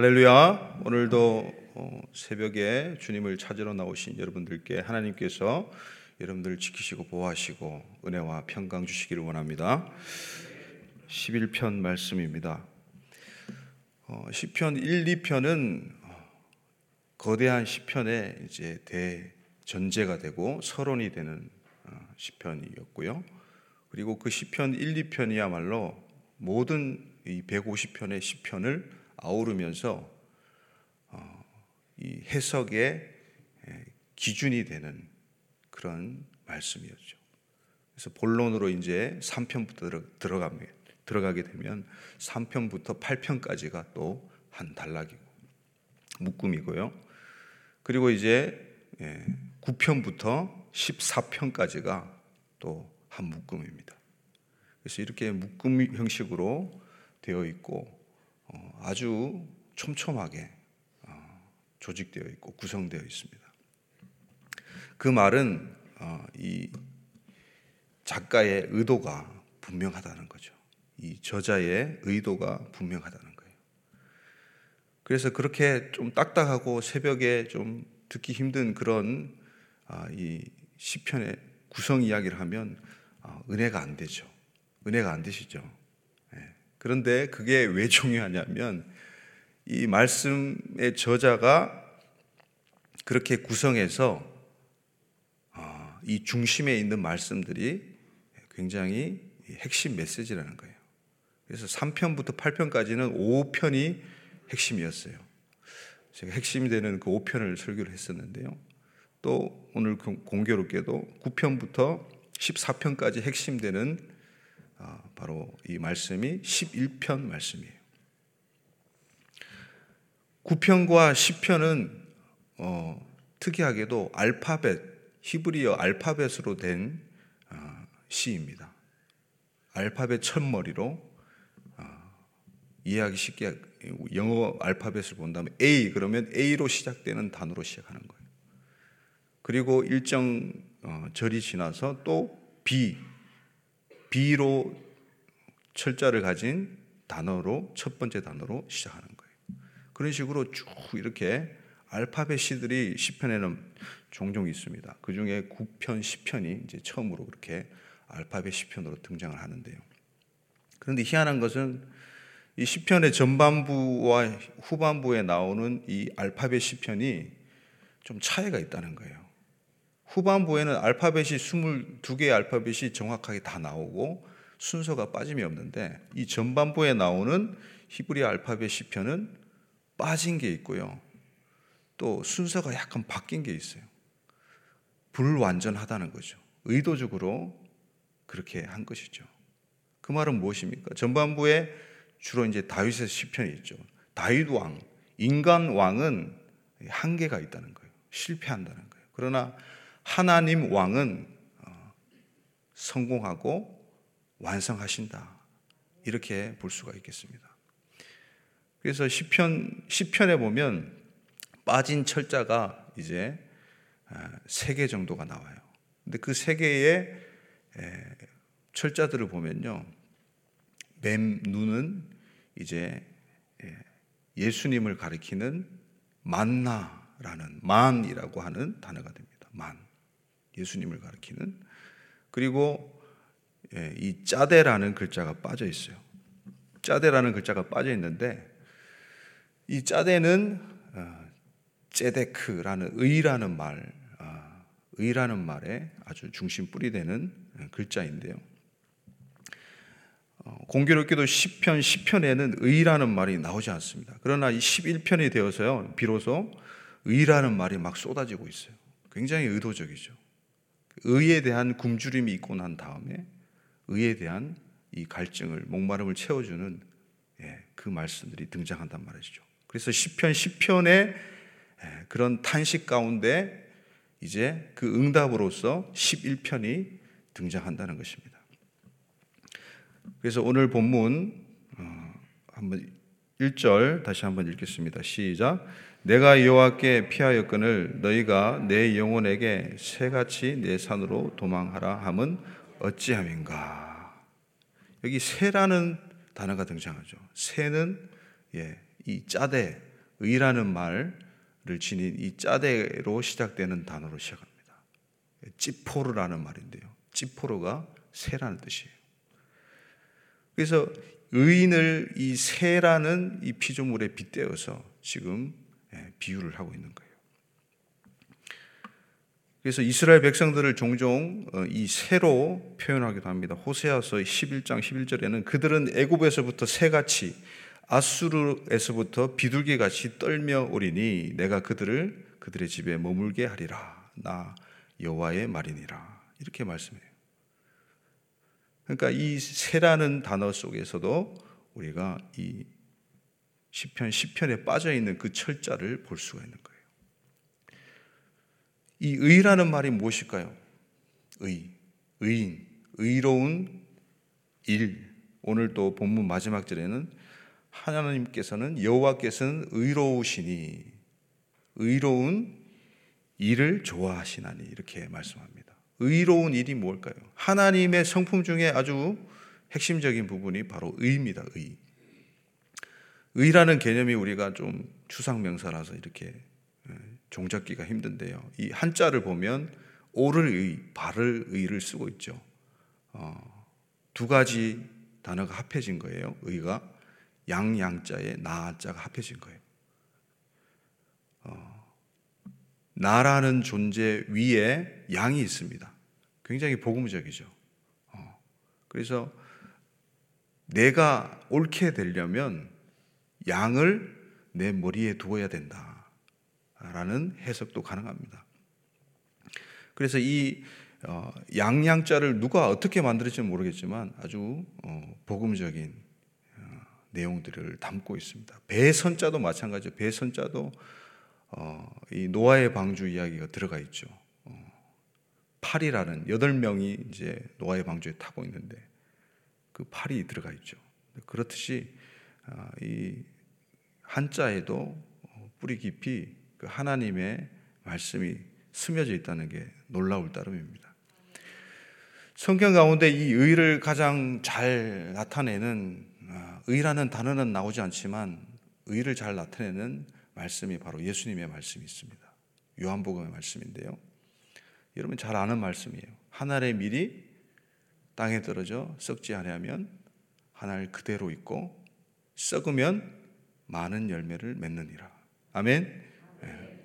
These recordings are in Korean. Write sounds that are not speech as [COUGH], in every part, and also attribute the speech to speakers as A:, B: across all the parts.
A: 할렐루야. 오늘도 어, 새벽에 주님을 찾으러 나오신 여러분들께 하나님께서 여러분들을 지키시고 보호하시고 은혜와 평강 주시기를 원합니다. 11편 말씀입니다. 어, 시편 1, 2편은 거대한 시편의 이제 대전제가 되고 서론이 되는 어, 시편이었고요. 그리고 그 시편 1, 2편이야말로 모든 이 150편의 시편을 아우르면서 어, 이 해석의 기준이 되는 그런 말씀이었죠. 그래서 본론으로 이제 3편부터 들어가게, 들어가게 되면 3편부터 8편까지가 또 한 단락이고 묶음이고요. 그리고 이제 9편부터 14편까지가 또 한 묶음입니다. 그래서 이렇게 묶음 형식으로 되어 있고 어, 아주 촘촘하게 어, 조직되어 있고 구성되어 있습니다. 그 말은 어, 이 작가의 의도가 분명하다는 거죠. 이 저자의 의도가 분명하다는 거예요. 그래서 그렇게 좀 딱딱하고 새벽에 좀 듣기 힘든 그런 아, 이 시편의 구성 이야기를 하면 은혜가 안 되죠. 은혜가 안 되시죠. 그런데 그게 왜 중요하냐면 이 말씀의 저자가 그렇게 구성해서 아, 이 중심에 있는 말씀들이 굉장히 핵심 메시지라는 거예요. 그래서 3편부터 8편까지는 5편이 핵심이었어요. 제가 핵심이 되는 그 5편을 설교를 했었는데요. 또 오늘 공교롭게도 9편부터 14편까지 핵심되는 아, 바로 이 말씀이 11편 말씀이에요. 9편과 10편은 어, 특이하게도 알파벳, 히브리어 알파벳으로 된 어, 시입니다. 알파벳 첫머리로 어, 이해하기 쉽게 영어 알파벳을 본다면 A 그러면 A로 시작되는 단어로 시작하는 거예요. 그리고 일정 어, 절이 지나서 또 B B로 철자를 가진 단어로 첫 번째 단어로 시작하는 거예요. 그런 식으로 쭉 이렇게 알파벳 시들이 시편에는 종종 있습니다. 그 중에 9편, 10편이 이제 처음으로 그렇게 알파벳 시편으로 등장을 하는데요. 그런데 희한한 것은 이 시편의 전반부와 후반부에 나오는 이 알파벳 시편이 좀 차이가 있다는 거예요. 후반부에는 알파벳이 22개의 알파벳이 정확하게 다 나오고 순서가 빠짐이 없는데 이 전반부에 나오는 히브리 알파벳 시편은 빠진 게 있고요. 또 순서가 약간 바뀐 게 있어요. 불완전하다는 거죠. 의도적으로 그렇게 한 것이죠. 그 말은 무엇입니까? 전반부에 주로 이제 다윗의 시편이 있죠. 다윗 왕, 인간 왕은 한계가 있다는 거예요. 실패한다는 거예요. 그러나 하나님 왕은 어, 성공하고 완성하신다. 이렇게 볼 수가 있겠습니다. 그래서 시편 시편에 보면 빠진 철자가 이제 아, 세개 정도가 나와요. 근데 그 세 개의 철자들을 보면요. 뱀 눈은 이제 예수님을 가리키는 만나라는 만이라고 하는 단어가 됩니다. 만. 예수님을 가리키는 그리고 예, 이 짜대라는 글자가 빠져 있어요. 짜대라는 글자가 빠져 있는데 이 짜대는 어, 제데크라는 의라는 말, 아, 의라는 말에 아주 중심 뿌리 되는 어, 글자인데요. 어, 공교롭게도 10편, 10편에는 의라는 말이 나오지 않습니다. 그러나 이 11편이 되어서요, 비로소 의라는 말이 막 쏟아지고 있어요. 굉장히 의도적이죠. 의에 대한 굶주림이 있고 난 다음에 의에 대한 이 갈증을 목마름을 채워주는 예, 그 말씀들이 등장한단 말이죠. 그래서 시편 10편의 예, 그런 탄식 가운데 이제 그 응답으로서 11편이 등장한다는 것입니다. 그래서 오늘 본문 어, 한번 1절 다시 한번 읽겠습니다. 시작. 내가 여호와께 피하였거늘 너희가 내 영혼에게 새같이 내 산으로 도망하라 함은 어찌함인가? 여기 새라는 단어가 등장하죠. 새는 예, 이 짜대 의라는 말을 지닌 이 짜대로 시작되는 단어로 시작합니다. 찌포르라는 말인데요. 찌포르가 새라는 뜻이에요. 그래서 의인을 이 새라는 이 피조물에 빗대어서 지금 예, 비유를 하고 있는 거예요. 그래서 이스라엘 백성들을 종종 어, 이 새로 표현하기도 합니다. 호세아서 11장 11절에는 그들은 애굽에서부터 새같이 아수르에서부터 비둘기같이 떨며 오리니 내가 그들을 그들의 집에 머물게 하리라. 나 여호와의 말이니라. 이렇게 말씀해요. 그러니까 이 새라는 단어 속에서도 우리가 이 시편 10편에 빠져 있는 그 철자를 볼 수가 있는 거예요. 이 의라는 말이 무엇일까요? 의, 의인, 의로운 일. 오늘 또 본문 마지막 절에는 하나님께서는 여호와께서는 의로우시니 의로운 일을 좋아하시나니 이렇게 말씀합니다. 의로운 일이 뭘까요? 하나님의 성품 중에 아주 핵심적인 부분이 바로 의입니다. 의. 의라는 개념이 우리가 좀 추상 명사라서 이렇게 예, 종잡기가 힘든데요. 이 한자를 보면 오를 의, 바를 의를 쓰고 있죠. 어, 두 가지 단어가 합해진 거예요. 의가 양양자에 나자가 합해진 거예요. 어, 나라는 존재 위에 양이 있습니다. 굉장히 복음적이죠. 어, 그래서 내가 옳게 되려면 양을 내 머리에 두어야 된다. 라는 해석도 가능합니다. 그래서 이 어, 양양자를 누가 어떻게 만들었지 모르겠지만 아주 어, 복음적인 어, 내용들을 담고 있습니다. 배선자도 마찬가지죠. 배선자도 이 노아의 방주 이야기가 들어가 있죠. 팔이라는 여덟 명이 이제 노아의 방주에 타고 있는데 그 팔이 들어가 있죠. 그렇듯이 이 한자에도 뿌리 깊이 그 하나님의 말씀이 스며져 있다는 게 놀라울 따름입니다. 성경 가운데 이 의를 가장 잘 나타내는 아, 의라는 단어는 나오지 않지만 의를 잘 나타내는 말씀이 바로 예수님의 말씀이 있습니다. 요한복음의 말씀인데요. 여러분 잘 아는 말씀이에요. 하늘의 밀이 땅에 떨어져 썩지 아니하면 하늘 그대로 있고 썩으면 많은 열매를 맺느니라. 아멘. 네.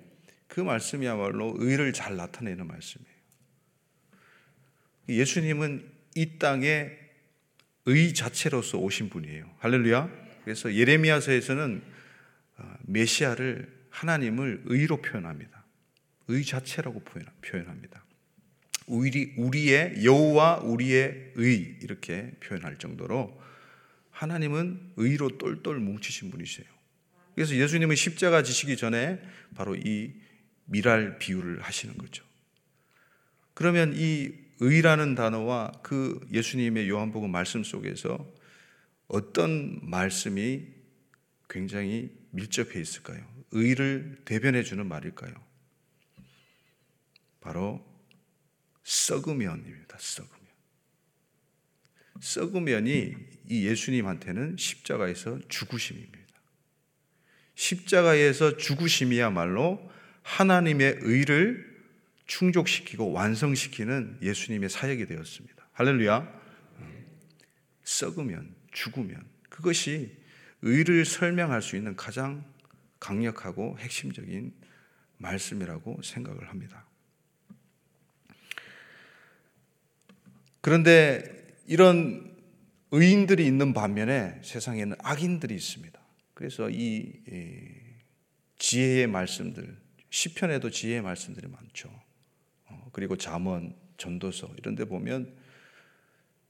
A: 그 말씀이야말로 의를 잘 나타내는 말씀이에요. 예수님은 이 땅에 의 자체로서 오신 분이에요. 할렐루야. 그래서 예레미야서에서는 어, 메시아를 하나님을 의로 표현합니다. 의 자체라고 표현합니다. 우리 우리의 여호와 우리의 의 이렇게 표현할 정도로 하나님은 의로 똘똘 뭉치신 분이세요. 그래서 예수님은 십자가 지시기 전에 바로 이 미랄 비유를 하시는 거죠. 그러면 이 의라는 단어와 그 예수님의 요한복음 말씀 속에서 어떤 말씀이 굉장히 밀접해 있을까요? 의를 대변해 주는 말일까요? 바로 썩으면입니다. 썩으면. 썩으면이 이 예수님한테는 십자가에서 죽으심입니다. 십자가에서 죽으심이야말로 하나님의 의를 충족시키고 완성시키는 예수님의 사역이 되었습니다. 할렐루야. 썩으면, 죽으면 그것이 의를 설명할 수 있는 가장 강력하고 핵심적인 말씀이라고 생각을 합니다. 그런데 이런 의인들이 있는 반면에 세상에는 악인들이 있습니다. 그래서 이 지혜의 말씀들, 시편에도 지혜의 말씀들이 많죠. 어, 그리고 잠언, 전도서 이런 데 보면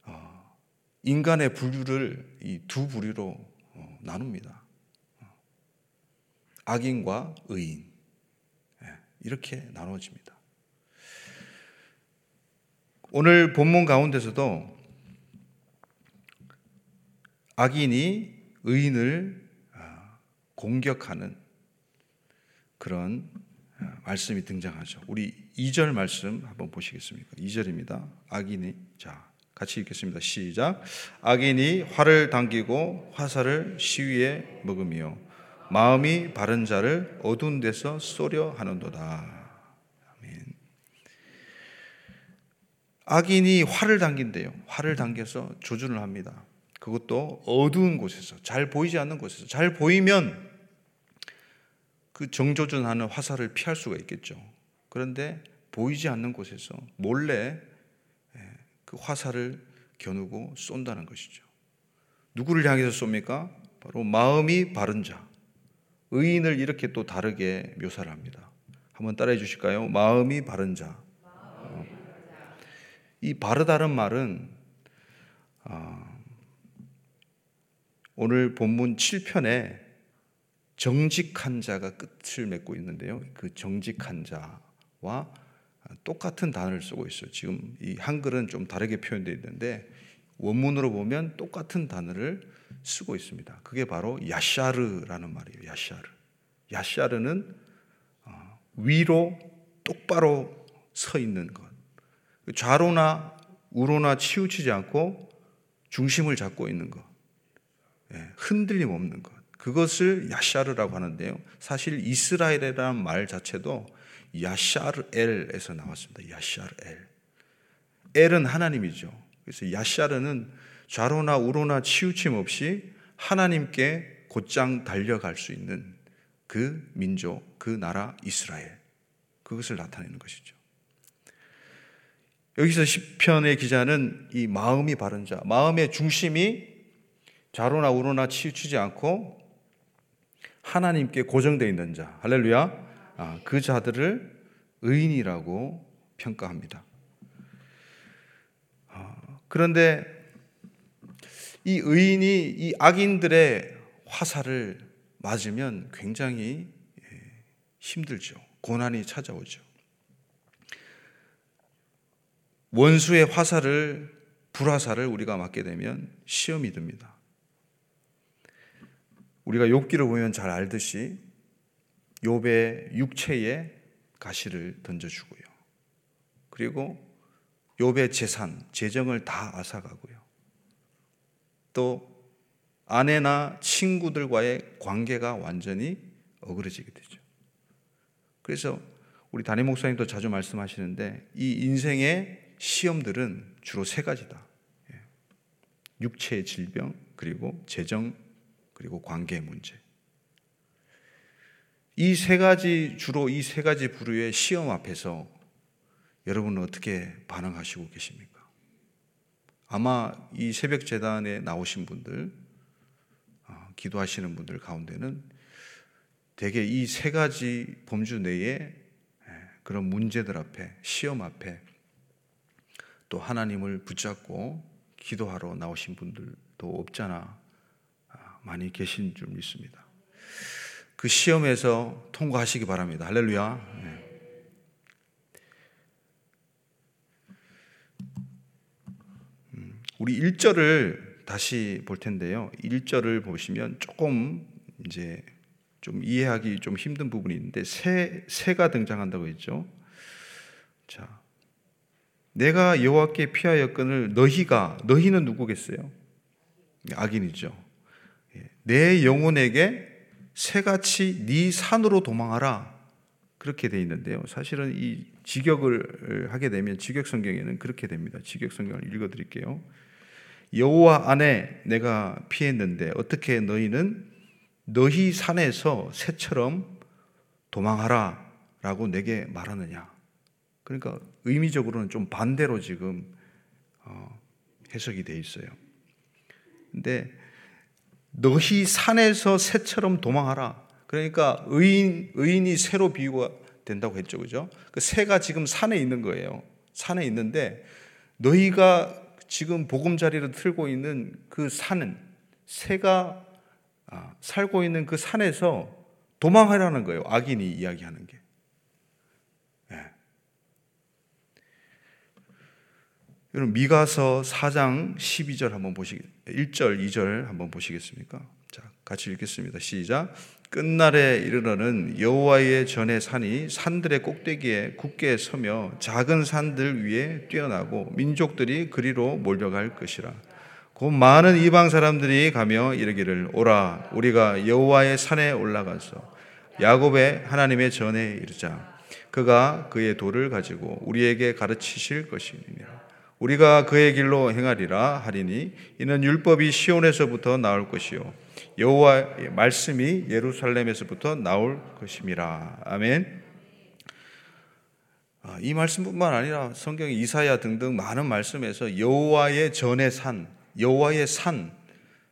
A: 어, 인간의 부류를 이 두 부류로 어, 나눕니다. 악인과 의인 예, 이렇게 나눠집니다. 오늘 본문 가운데서도 악인이 의인을 공격하는 그런 어, 말씀이 등장하죠. 우리 2절 말씀 한번 보시겠습니까? 2절입니다. 악인이 자 같이 읽겠습니다. 시작. 악인이 활을 당기고 화살을 시위에 먹으며 마음이 바른 자를 어두운 데서 쏘려 하는도다. 아멘. 악인이 활을 당긴대요. 활을 당겨서 조준을 합니다. 그것도 어두운 곳에서 잘 보이지 않는 곳에서 잘 보이면 그 정조준하는 화살을 피할 수가 있겠죠. 그런데 보이지 않는 곳에서 몰래 예, 그 화살을 겨누고 쏜다는 것이죠. 누구를 향해서 쏩니까? 바로 마음이 바른 자. 의인을 이렇게 또 다르게 묘사를 합니다. 한번 따라해 주실까요? 마음이 바른 자. 이 바르다는 말은 아, 오늘 본문 7편에 정직한 자가 끝을 맺고 있는데요. 그 정직한 자와 똑같은 단어를 쓰고 있어요. 지금 이 한글은 좀 다르게 표현되어 있는데 원문으로 보면 똑같은 단어를 쓰고 있습니다. 그게 바로 야샤르라는 말이에요. 야샤르. 야샤르는 어, 위로 똑바로 서 있는 것. 좌로나 우로나 치우치지 않고 중심을 잡고 있는 것. 예, 흔들림 없는 것. 그것을 야샤르라고 하는데요. 사실 이스라엘이라는 말 자체도 야샤르엘에서 나왔습니다. 야샤르엘. 엘은 하나님이죠. 그래서 야샤르는 좌로나 우로나 치우침 없이 하나님께 곧장 달려갈 수 있는 그 민족, 그 나라 이스라엘. 그것을 나타내는 것이죠. 여기서 시편의 기자는 이 마음이 바른 자, 마음의 중심이 좌로나 우로나 치우치지 않고 하나님께 고정되어 있는 자, 할렐루야. 아, 그 자들을 의인이라고 평가합니다. 아, 그런데 이 의인이 이 악인들의 화살을 맞으면 굉장히 예, 힘들죠. 고난이 찾아오죠. 원수의 화살을 불화살을 우리가 맞게 되면 시험이 듭니다. 우리가 욥기를 보면 잘 알듯이 욥의 육체에 가시를 던져 주고요. 그리고 욥의 재산, 재정을 다 앗아가고요. 또 아내나 친구들과의 관계가 완전히 어그러지게 되죠. 그래서 우리 담임 목사님도 자주 말씀하시는데 이 인생의 시험들은 주로 세 가지다. 예. 육체의 질병, 그리고 재정, 그리고 관계 문제. 이 세 가지, 주로 이 세 가지 부류의 시험 앞에서 여러분은 어떻게 반응하시고 계십니까? 아마 이 새벽 재단에 나오신 분들, 어, 기도하시는 분들 가운데는 대개 이 세 가지 범주 내에 예, 그런 문제들 앞에, 시험 앞에 또 하나님을 붙잡고 기도하러 나오신 분들도 없잖아 많이 계신 줄 믿습니다. 그 시험에서 통과하시기 바랍니다. 할렐루야. 네. 음, 우리 1절을 다시 볼 텐데요. 1절을 보시면 조금 이제 좀 이해하기 좀 힘든 부분이 있는데 새 새가 등장한다고 했죠. 자. 내가 여호와께 피하였거늘 너희가 너희는 누구겠어요? 악인이죠. 내 영혼에게 새같이 네 산으로 도망하라. 그렇게 돼 있는데요. 사실은 이 직역을 하게 되면 직역 성경에는 그렇게 됩니다. 직역 성경을 읽어 드릴게요. 여호와 안에 내가 피했는데 어떻게 너희는 너희 산에서 새처럼 도망하라라고 내게 말하느냐. 그러니까 의미적으로는 좀 반대로 지금 어, 해석이 돼 있어요. 근데 너희 산에서 새처럼 도망하라. 그러니까 의인 의인이 새로 비유가 된다고 했죠, 그죠? 그 새가 지금 산에 있는 거예요. 산에 있는데 너희가 지금 보금자리를 틀고 있는 그 산은 새가 아, 살고 있는 그 산에서 도망하라는 거예요. 악인이 이야기하는 게. 여러분 미가서 4장 12절 한번 보시 1절 2절 한번 보시겠습니까? 자, 같이 읽겠습니다. 시작. 끝날에 이르러는 여호와의 전의 산이 산들의 꼭대기에 굳게 서며 작은 산들 위에 뛰어나고 민족들이 그리로 몰려갈 것이라. 곧 많은 이방 사람들이 가며 이르기를 오라 우리가 여호와의 산에 올라가서 야곱의 하나님의 전에 이르자 그가 그의 돌을 가지고 우리에게 가르치실 것이니라 우리가 그의 길로 행하리라 하리니 이는 율법이 시온에서부터 나올 것이요 여호와의 말씀이 예루살렘에서부터 나올 것임이라 아멘. 아, 이 말씀뿐만 아니라 성경 이사야 등등 많은 말씀에서 여호와의 전의 산, 여호와의 산,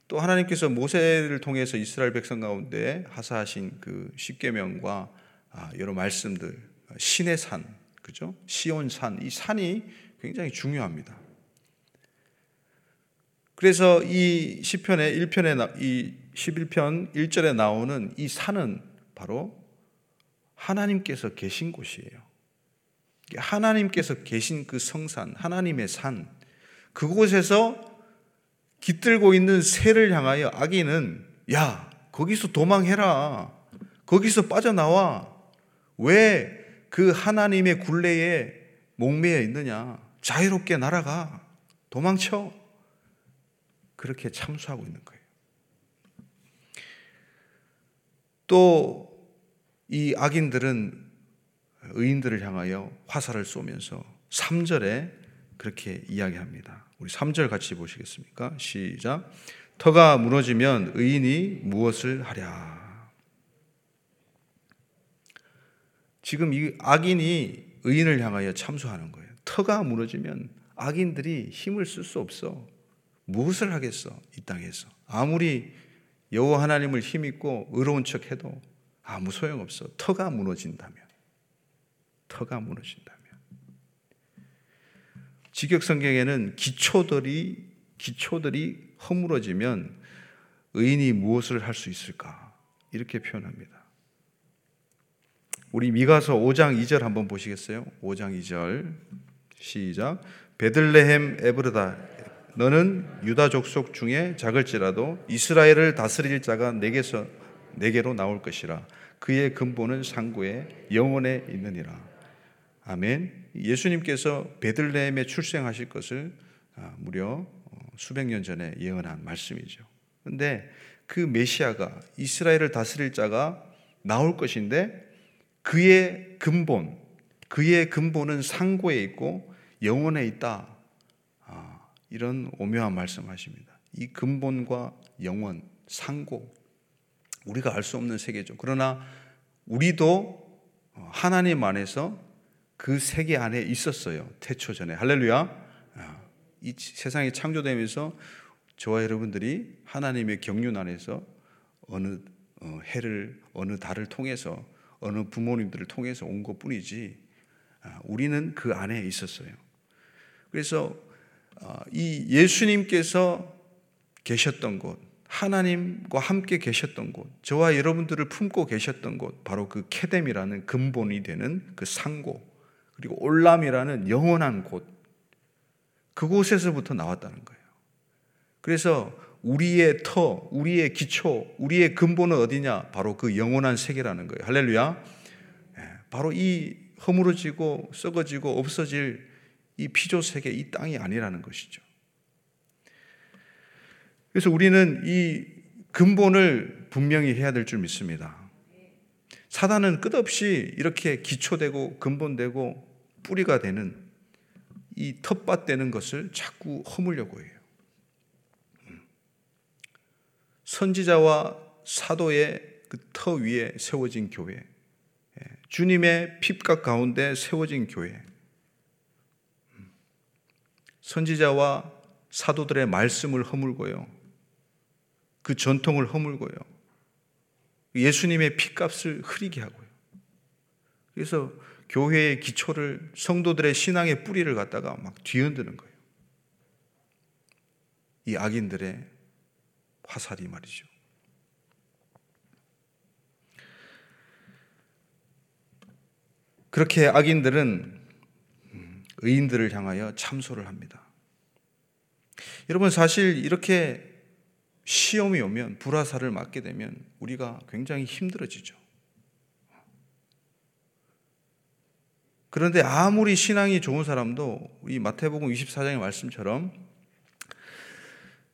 A: 또 하나님께서 모세를 통해서 이스라엘 백성 가운데 하사하신 그 십계명과 아, 여러 말씀들, 신의 산, 그죠? 시온 산, 이 산이 굉장히 중요합니다. 그래서 이 시편의 1편에 이 11편 1절에 나오는 이 산은 바로 하나님께서 계신 곳이에요. 하나님께서 계신 그 성산, 하나님의 산, 그곳에서 깃들고 있는 새를 향하여 아기는 야, 거기서 도망해라. 거기서 빠져나와. 왜 그 하나님의 굴레에 목매여 있느냐? 자유롭게 날아가. 도망쳐. 그렇게 참수하고 있는 거예요. 또 이 악인들은 의인들을 향하여 화살을 쏘면서 3절에 그렇게 이야기합니다. 우리 3절 같이 보시겠습니까? 시작. 터가 무너지면 의인이 무엇을 하랴? 지금 이 악인이 의인을 향하여 참수하는 거예요. 터가 무너지면 악인들이 힘을 쓸 수 없어. 무엇을 하겠어? 이 땅에서. 아무리 여호와 하나님을 힘있고 의로운 척해도 아무 소용 없어. 터가 무너진다면. 터가 무너진다면. 직역 성경에는 기초들이 기초들이 허물어지면 의인이 무엇을 할 수 있을까? 이렇게 표현합니다. 우리 미가서 5장 2절 한번 보시겠어요? 5장 2절 시작. 베들레헴 에브르다. 너는 유다 족속 중에 작을지라도 이스라엘을 다스릴 자가 내게서 내게로 나올 것이라. 그의 근본은 상고에 영원에 있느니라. 아멘. 예수님께서 베들레헴에 출생하실 것을 아, 무려 어, 수백 년 전에 예언한 말씀이죠. 근데 그 메시아가 이스라엘을 다스릴 자가 나올 것인데 그의 근본 그의 근본은 상고에 있고 영원에 있다. 아, 이런 오묘한 말씀하십니다. 이 근본과 영원, 상고, 우리가 알 수 없는 세계죠. 그러나 우리도 하나님 안에서 그 세계 안에 있었어요. 태초 전에. 할렐루야. 아, 이 세상이 창조되면서 저와 여러분들이 하나님의 경륜 안에서 어느 어, 해를, 어느 달을 통해서, 어느 부모님들을 통해서 온 것 뿐이지, 아, 우리는 그 안에 있었어요. 그래서 어, 이 예수님께서 계셨던 곳, 하나님과 함께 계셨던 곳, 저와 여러분들을 품고 계셨던 곳, 바로 그 케뎀이라는 근본이 되는 그 상고, 그리고 올람이라는 영원한 곳, 그곳에서부터 나왔다는 거예요. 그래서 우리의 터, 우리의 기초, 우리의 근본은 어디냐? 바로 그 영원한 세계라는 거예요. 할렐루야. 예, 바로 이 허물어지고 썩어지고 없어질 이 피조 세계, 이 땅이 아니라는 것이죠. 그래서 우리는 이 근본을 분명히 해야 될 줄 믿습니다. 사단은 끝없이 이렇게 기초되고 근본되고 뿌리가 되는 이 텃밭 되는 것을 자꾸 허물려고 해요. 선지자와 사도의 그 터 위에 세워진 교회, 예, 주님의 핍각 가운데 세워진 교회, 선지자와 사도들의 말씀을 허물고요. 그 전통을 허물고요. 예수님의 피값을 흐리게 하고요. 그래서 교회의 기초를 성도들의 신앙의 뿌리를 갖다가 막 뒤흔드는 거예요. 이 악인들의 화살이 말이죠. 그렇게 악인들은 의인들을 향하여 참소를 합니다. 여러분 사실 이렇게 시험이 오면 불화살을 맞게 되면 우리가 굉장히 힘들어지죠. 그런데 아무리 신앙이 좋은 사람도 이 마태복음 24장의 말씀처럼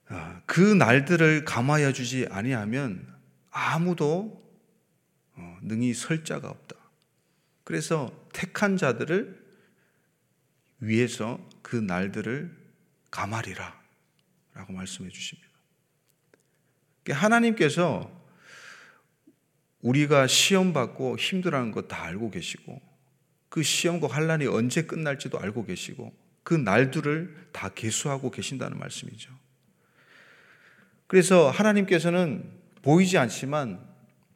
A: 아, 그 날들을 감하여 주지 아니하면 아무도 어, 능히 설 자가 없다. 그래서 택한 자들을 위해서 그 날들을 감하리라 라고 말씀해 주십니다. 그러니까 하나님께서 우리가 시험 받고 힘들어하는 거다 알고 계시고 그 시험과 환란이 언제 끝날지도 알고 계시고 그 날들을 다 계수하고 계신다는 말씀이죠. 그래서 하나님께서는 보이지 않지만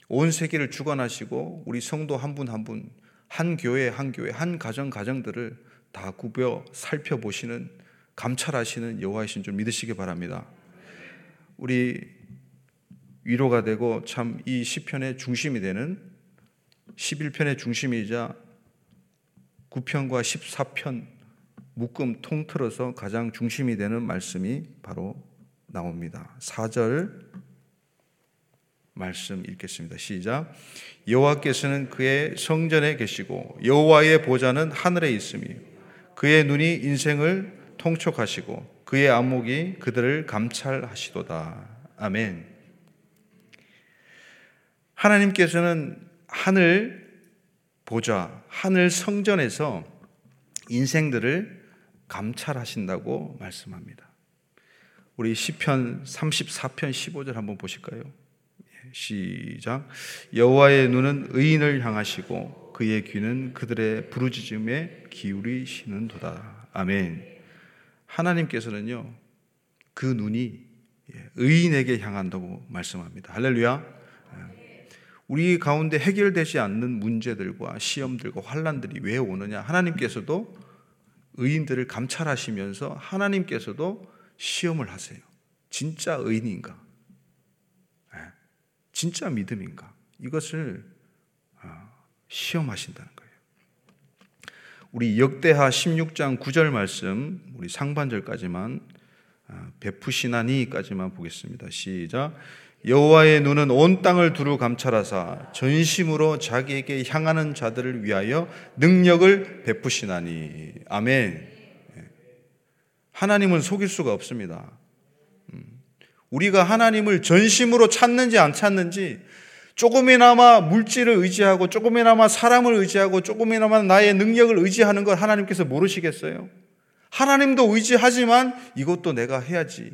A: 온 세계를 주관하시고 우리 성도 한 분 한 분, 한 교회 한 교회, 한 가정 가정들을 다 구벼 살펴보시는 감찰하시는 여호와이신 줄 믿으시기 바랍니다. 우리 위로가 되고 참 이 시편의 중심이 되는 11편의 중심이자 9편과 14편 묶음 통틀어서 가장 중심이 되는 말씀이 바로 나옵니다. 4절 말씀 읽겠습니다. 시작. 여호와께서는 그의 성전에 계시고 여호와의 보좌는 하늘에 있으며 그의 눈이 인생을 통촉하시고 그의 안목이 그들을 감찰하시도다. 아멘. 하나님께서는 하늘 보좌, 하늘 성전에서 인생들을 감찰하신다고 말씀합니다. 우리 시편 34편 15절 한번 보실까요? 시작. 여호와의 눈은 의인을 향하시고 그의 귀는 그들의 부르짖음에 기울이시는도다. 아멘. 하나님께서는요 그 눈이 예, 의인에게 향한다고 말씀합니다. 할렐루야. 예. 우리 가운데 해결되지 않는 문제들과 시험들과 환란들이 왜 오느냐? 하나님께서도 의인들을 감찰하시면서 하나님께서도 시험을 하세요. 진짜 의인인가? 진짜 믿음인가? 이것을 아, 시험하신다는 거예요. 우리 역대하 16장 9절 말씀, 우리 상반절까지만 아, 베푸시나니까지만 보겠습니다. 시작. 여호와의 눈은 온 땅을 두루 감찰하사 전심으로 자기에게 향하는 자들을 위하여 능력을 베푸시나니. 아멘. 예. 하나님은 속일 수가 없습니다. 우리가 하나님을 전심으로 찾는지 안 찾는지 조금이나마 물질을 의지하고 조금이나마 사람을 의지하고 조금이나마 나의 능력을 의지하는 걸 하나님께서 모르시겠어요? 하나님도 의지하지만 이것도 내가 해야지.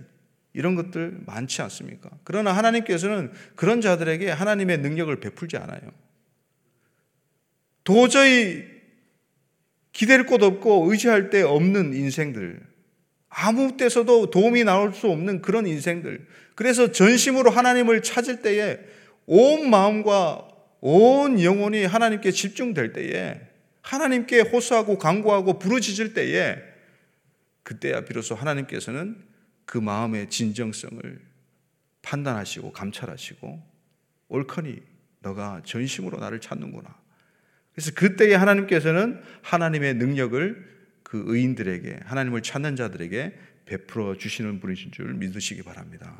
A: 이런 것들 많지 않습니까? 그러나 하나님께서는 그런 자들에게 하나님의 능력을 베풀지 않아요. 도저히 기댈 곳 없고 의지할 데 없는 인생들, 아무 때서도 도움이 나올 수 없는 그런 인생들. 그래서 전심으로 하나님을 찾을 때에 온 마음과 온 영혼이 하나님께 집중될 때에 하나님께 호소하고 강구하고 부르짖을 때에 그때야 비로소 하나님께서는 그 마음의 진정성을 판단하시고 감찰하시고 옳거니 너가 전심으로 나를 찾는구나. 그래서 그때에 하나님께서는 하나님의 능력을 그 의인들에게 하나님을 찾는 자들에게 베풀어 주시는 분이신 줄 믿으시기 바랍니다.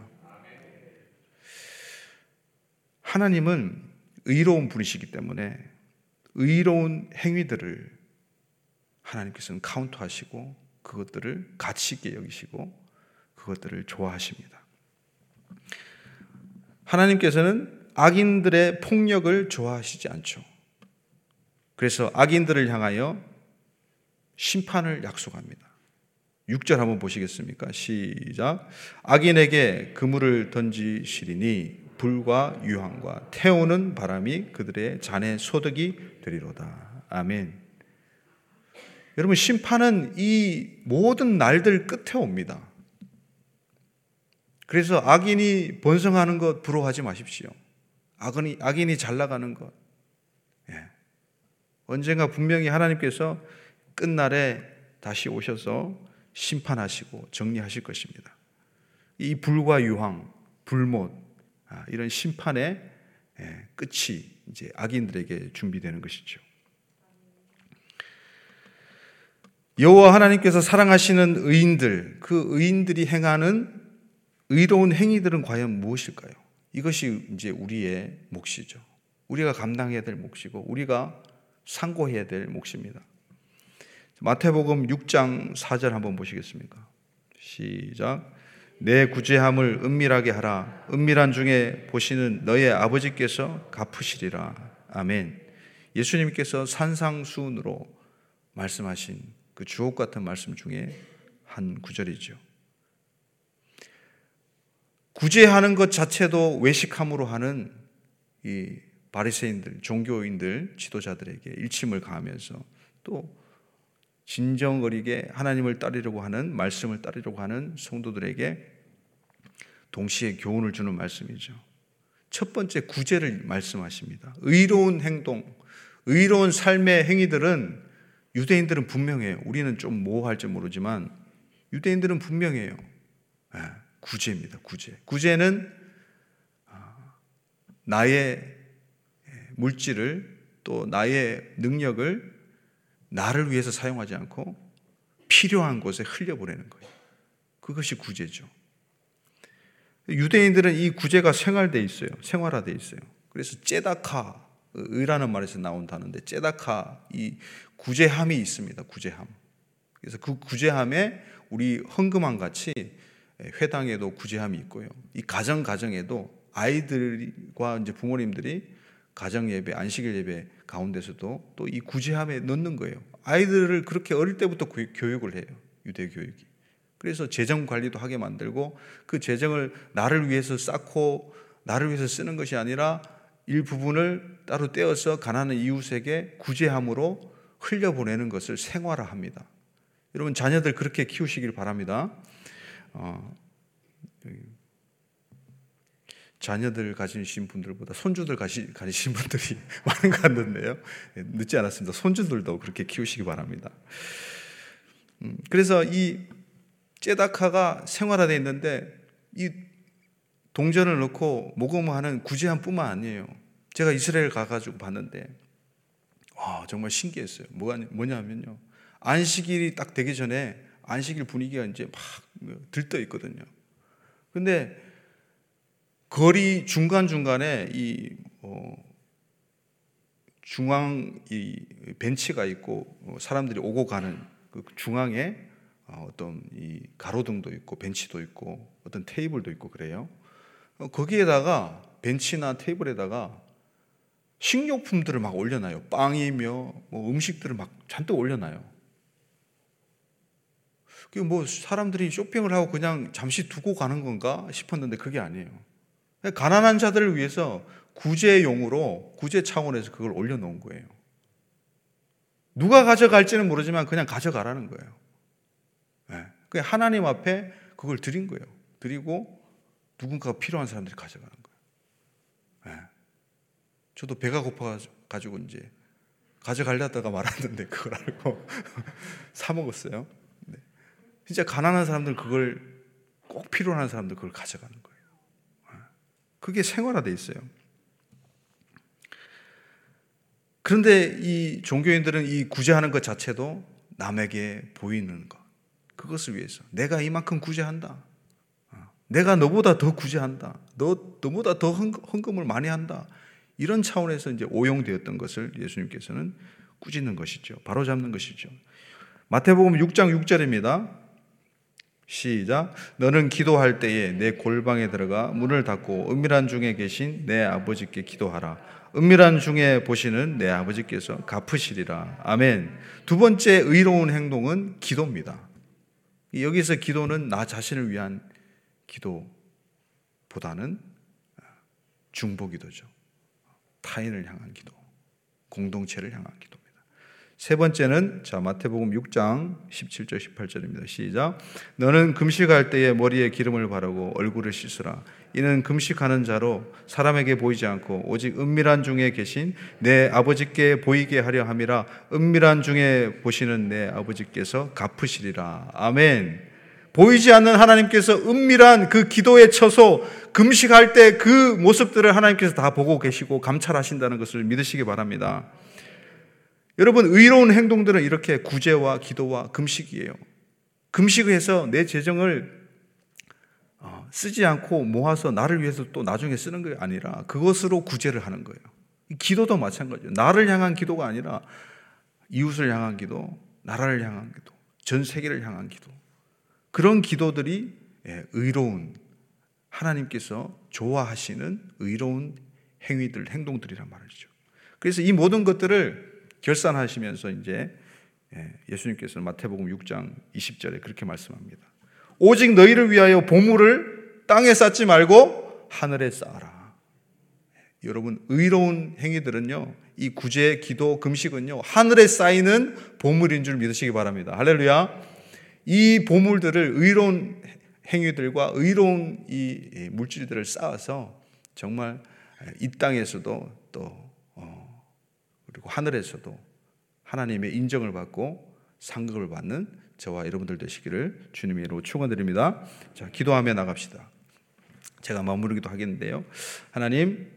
A: 하나님은 의로운 분이시기 때문에 의로운 행위들을 하나님께서는 카운트하시고 그것들을 가치 있게 여기시고 그것들을 좋아하십니다. 하나님께서는 악인들의 폭력을 좋아하시지 않죠. 그래서 악인들을 향하여 심판을 약속합니다. 6절 한번 보시겠습니까? 시작. 악인에게 그물을 던지시리니 불과 유황과 태우는 바람이 그들의 잔의 소득이 되리로다. 아멘. 여러분 심판은 이 모든 날들 끝에 옵니다. 그래서 악인이 번성하는 것 부러워하지 마십시오. 악인이 악인이 잘 나가는 것. 예. 언젠가 분명히 하나님께서 끝날에 다시 오셔서 심판하시고 정리하실 것입니다. 이 불과 유황, 불못 아, 이런 심판의 예, 끝이 이제 악인들에게 준비되는 것이죠. 여호와 하나님께서 사랑하시는 의인들, 그 의인들이 행하는 의로운 행위들은 과연 무엇일까요? 이것이 이제 우리의 몫이죠. 우리가 감당해야 될 몫이고 우리가 상고해야 될 몫입니다. 마태복음 6장 4절 한번 보시겠습니까? 시작. 내 구제함을 은밀하게 하라. 은밀한 중에 보시는 너의 아버지께서 갚으시리라. 아멘. 예수님께서 산상수훈으로 말씀하신 그 주옥 같은 말씀 중에 한 구절이죠. 구제하는 것 자체도 외식함으로 하는 이 바리새인들, 종교인들, 지도자들에게 일침을 가하면서 또 진정어리게 하나님을 따르려고 하는 말씀을 따르려고 하는 성도들에게 동시에 교훈을 주는 말씀이죠. 첫 번째 구제를 말씀하십니다. 의로운 행동, 의로운 삶의 행위들은 유대인들은 분명해요. 우리는 좀 모호할지 모르지만 유대인들은 분명해요. 네, 구제입니다. 구제. 구제는 아, 나의 물질을 또 나의 능력을 나를 위해서 사용하지 않고 필요한 곳에 흘려보내는 거예요. 그것이 구제죠. 유대인들은 이 구제가 생활돼 있어요. 생활화돼 있어요. 그래서 제다카 의라는 말에서 나온다는데 제다카 이 구제함이 있습니다. 구제함. 그래서 그 구제함에 우리 헌금함 같이 회당에도 구제함이 있고요. 이 가정 가정에도 아이들과 이제 부모님들이 가정 예배, 안식일 예배 가운데서도 또 이 구제함에 넣는 거예요. 아이들을 그렇게 어릴 때부터 교육을 해요. 유대 교육이. 그래서 재정 관리도 하게 만들고 그 재정을 나를 위해서 쌓고 나를 위해서 쓰는 것이 아니라 일부분을 따로 떼어서 가난한 이웃에게 구제함으로 흘려보내는 것을 생활화합니다. 여러분 자녀들 그렇게 키우시길 바랍니다. 어, 자녀들 가지신 분들보다 손주들 가시, 가지신 분들이 [LAUGHS] 많은 것 같는데요. 예, 늦지 않았습니다. 손주들도 그렇게 키우시기 바랍니다. 음, 그래서 이 제다카가 생활화되어 있는데 이 동전을 넣고 모금하는 구제함뿐만 아니에요. 제가 이스라엘 가가지고 봤는데 와 정말 신기했어요. 뭐가 뭐냐면요. 안식일이 딱 되기 전에 안식일 분위기가 이제 막 들떠 있거든요. 근데 거리 중간 중간에 이 어, 중앙 이 벤치가 있고 어, 사람들이 오고 가는 그 중앙에 어, 어떤 이 가로등도 있고 벤치도 있고 어떤 테이블도 있고 그래요. 어, 거기에다가 벤치나 테이블에다가 식료품들을 막 올려놔요. 빵이며 뭐 음식들을 막 잔뜩 올려놔요. 그뭐 사람들이 쇼핑을 하고 그냥 잠시 두고 가는 건가 싶었는데 그게 아니에요. 가난한 자들을 위해서 구제용으로 구제 차원에서 그걸 올려놓은 거예요. 누가 가져갈지는 모르지만 그냥 가져가라는 거예요. 네. 하나님 앞에 그걸 드린 거예요. 드리고 누군가가 필요한 사람들이 가져가는 거예요. 네. 저도 배가 고파 가지고 이제 가져갈려다가 말았는데 그걸 알고 [LAUGHS] 사 먹었어요. 네. 진짜 가난한 사람들 그걸 꼭 필요한 사람들 그걸 가져가는. 그게 생활화돼 있어요. 그런데 이 종교인들은 이 구제하는 것 자체도 남에게 보이는 것. 그것을 위해서 내가 이만큼 구제한다. 어, 내가 너보다 더 구제한다. 너 너보다 더 헌금을 많이 한다. 이런 차원에서 이제 오용되었던 것을 예수님께서는 꾸짖는 것이죠. 바로 잡는 것이죠. 마태복음 6장 6절입니다. 시작. 너는 기도할 때에 내 골방에 들어가 문을 닫고 은밀한 중에 계신 내 아버지께 기도하라. 은밀한 중에 보시는 내 아버지께서 갚으시리라. 아멘. 두 번째 의로운 행동은 기도입니다. 여기서 기도는 나 자신을 위한 기도보다는 중보 기도죠. 타인을 향한 기도, 공동체를 향한 기도. 세 번째는 자 마태복음 6장 17절 18절입니다. 시작. 너는 금식할 때에 머리에 기름을 바르고 얼굴을 씻으라. 이는 금식하는 자로 사람에게 보이지 않고 오직 은밀한 중에 계신 내 아버지께 보이게 하려 함이라. 은밀한 중에 보시는 내 아버지께서 갚으시리라. 아멘. 보이지 않는 하나님께서 은밀한 그 기도의 처소, 금식할 때 그 모습들을 하나님께서 다 보고 계시고 감찰하신다는 것을 믿으시기 바랍니다. 여러분, 의로운 행동들은 이렇게 구제와 기도와 금식이에요. 금식을 해서 내 재정을 어, 쓰지 않고 모아서 나를 위해서 또 나중에 쓰는 게 아니라 그것으로 구제를 하는 거예요. 기도도 마찬가지예요. 나를 향한 기도가 아니라 이웃을 향한 기도, 나라를 향한 기도, 전 세계를 향한 기도. 그런 기도들이 예, 의로운 하나님께서 좋아하시는 의로운 행위들, 행동들이란 말이죠. 그래서 이 모든 것들을 결산하시면서 이제 예, 예수님께서는 마태복음 6장 20절에 그렇게 말씀합니다. 오직 너희를 위하여 보물을 땅에 쌓지 말고 하늘에 쌓아라. 여러분 의로운 행위들은요. 이 구제, 기도, 금식은요. 하늘에 쌓이는 보물인 줄 믿으시기 바랍니다. 할렐루야. 이 보물들을 의로운 행위들과 의로운 이 물질들을 쌓아서 정말 이 땅에서도 또 어, 그리고 하늘에서도 하나님의 인정을 받고 상급을 받는 저와 여러분들 되시기를 주님의 이름으로 축원드립니다. 자, 기도하며 나갑시다. 제가 마무리기도 하겠는데요. 하나님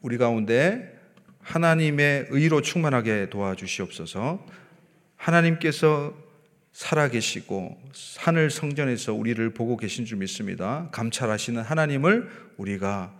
A: 우리 가운데 하나님의 의로 충만하게 도와주시옵소서. 하나님께서 살아계시고 하늘 성전에서 우리를 보고 계신 줄 믿습니다. 감찰하시는 하나님을 우리가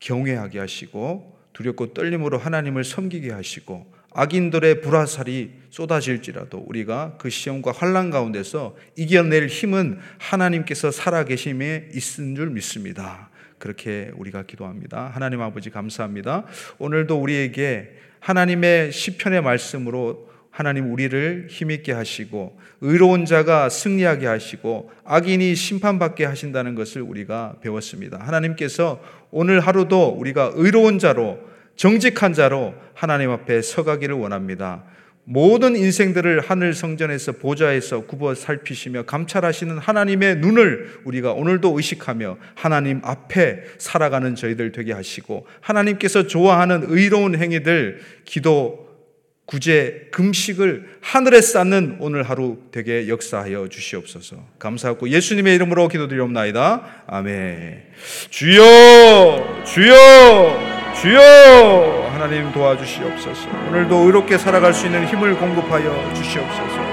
A: 경외하게 하시고 두렵고 떨림으로 하나님을 섬기게 하시고 악인들의 불화살이 쏟아질지라도 우리가 그 시험과 환란 가운데서 이겨낼 힘은 하나님께서 살아계심에 있는 줄 믿습니다. 그렇게 우리가 기도합니다. 하나님 아버지 감사합니다. 오늘도 우리에게 하나님의 시편의 말씀으로 하나님 우리를 힘있게 하시고 의로운 자가 승리하게 하시고 악인이 심판받게 하신다는 것을 우리가 배웠습니다. 하나님께서 오늘 하루도 우리가 의로운 자로 정직한 자로 하나님 앞에 서가기를 원합니다. 모든 인생들을 하늘 성전에서 보좌에서 굽어 살피시며 감찰하시는 하나님의 눈을 우리가 오늘도 의식하며 하나님 앞에 살아가는 저희들 되게 하시고 하나님께서 좋아하는 의로운 행위들 기도 구제 금식을 하늘에 쌓는 오늘 하루 되게 역사하여 주시옵소서. 감사하고 예수님의 이름으로 기도드리옵나이다. 아멘. 주여 주여 주여 하나님 도와주시옵소서. 오늘도 의롭게 살아갈 수 있는 힘을 공급하여 주시옵소서.